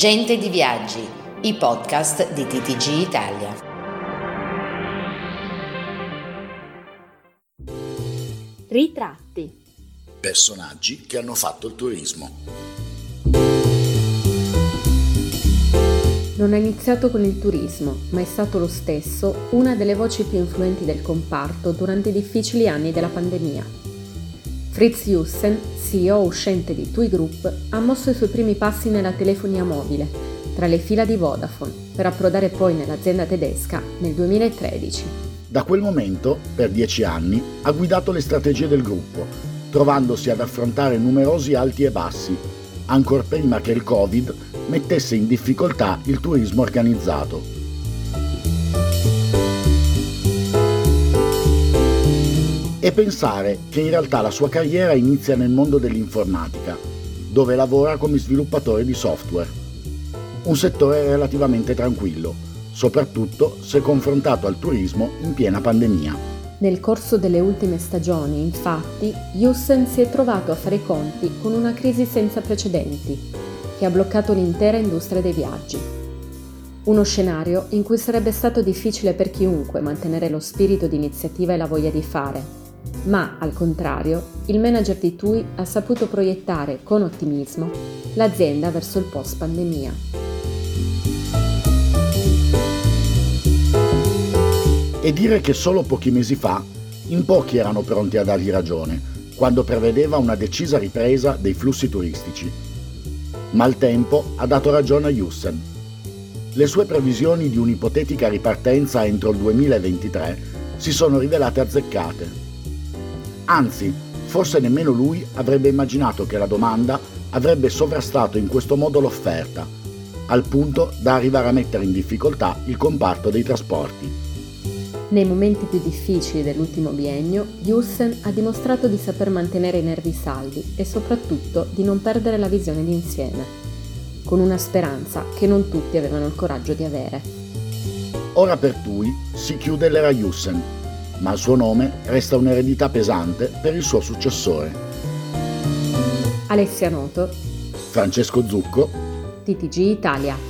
Gente di Viaggi, i podcast di TTG Italia. Ritratti. Personaggi che hanno fatto il turismo. Non ha iniziato con il turismo, ma è stato lo stesso una delle voci più influenti del comparto durante i difficili anni della pandemia. Fritz Jussen, CEO uscente di TUI Group, ha mosso i suoi primi passi nella telefonia mobile, tra le fila di Vodafone, per approdare poi nell'azienda tedesca nel 2013. Da quel momento, per dieci anni, ha guidato le strategie del gruppo, trovandosi ad affrontare numerosi alti e bassi, ancor prima che il Covid mettesse in difficoltà il turismo organizzato. E pensare che in realtà la sua carriera inizia nel mondo dell'informatica, dove lavora come sviluppatore di software. Un settore relativamente tranquillo, soprattutto se confrontato al turismo in piena pandemia. Nel corso delle ultime stagioni, infatti, Jussen si è trovato a fare i conti con una crisi senza precedenti, che ha bloccato l'intera industria dei viaggi. Uno scenario in cui sarebbe stato difficile per chiunque mantenere lo spirito di iniziativa e la voglia di fare, ma al contrario il manager di TUI ha saputo proiettare con ottimismo l'azienda verso il post pandemia. E dire che solo pochi mesi fa in pochi erano pronti a dargli ragione, quando prevedeva una decisa ripresa dei flussi turistici. Ma il tempo ha dato ragione a Jussen. Le sue previsioni di un'ipotetica ripartenza entro il 2023 si sono rivelate azzeccate Anzi, forse nemmeno lui avrebbe immaginato che la domanda avrebbe sovrastato in questo modo l'offerta, al punto da arrivare a mettere in difficoltà il comparto dei trasporti. Nei momenti più difficili dell'ultimo biennio, Jussen ha dimostrato di saper mantenere i nervi saldi e soprattutto di non perdere la visione d'insieme, con una speranza che non tutti avevano il coraggio di avere. Ora per Tui si chiude l'era Jussen ma il suo nome resta un'eredità pesante per il suo successore. Alessia Noto, Francesco Zucco, TTG Italia.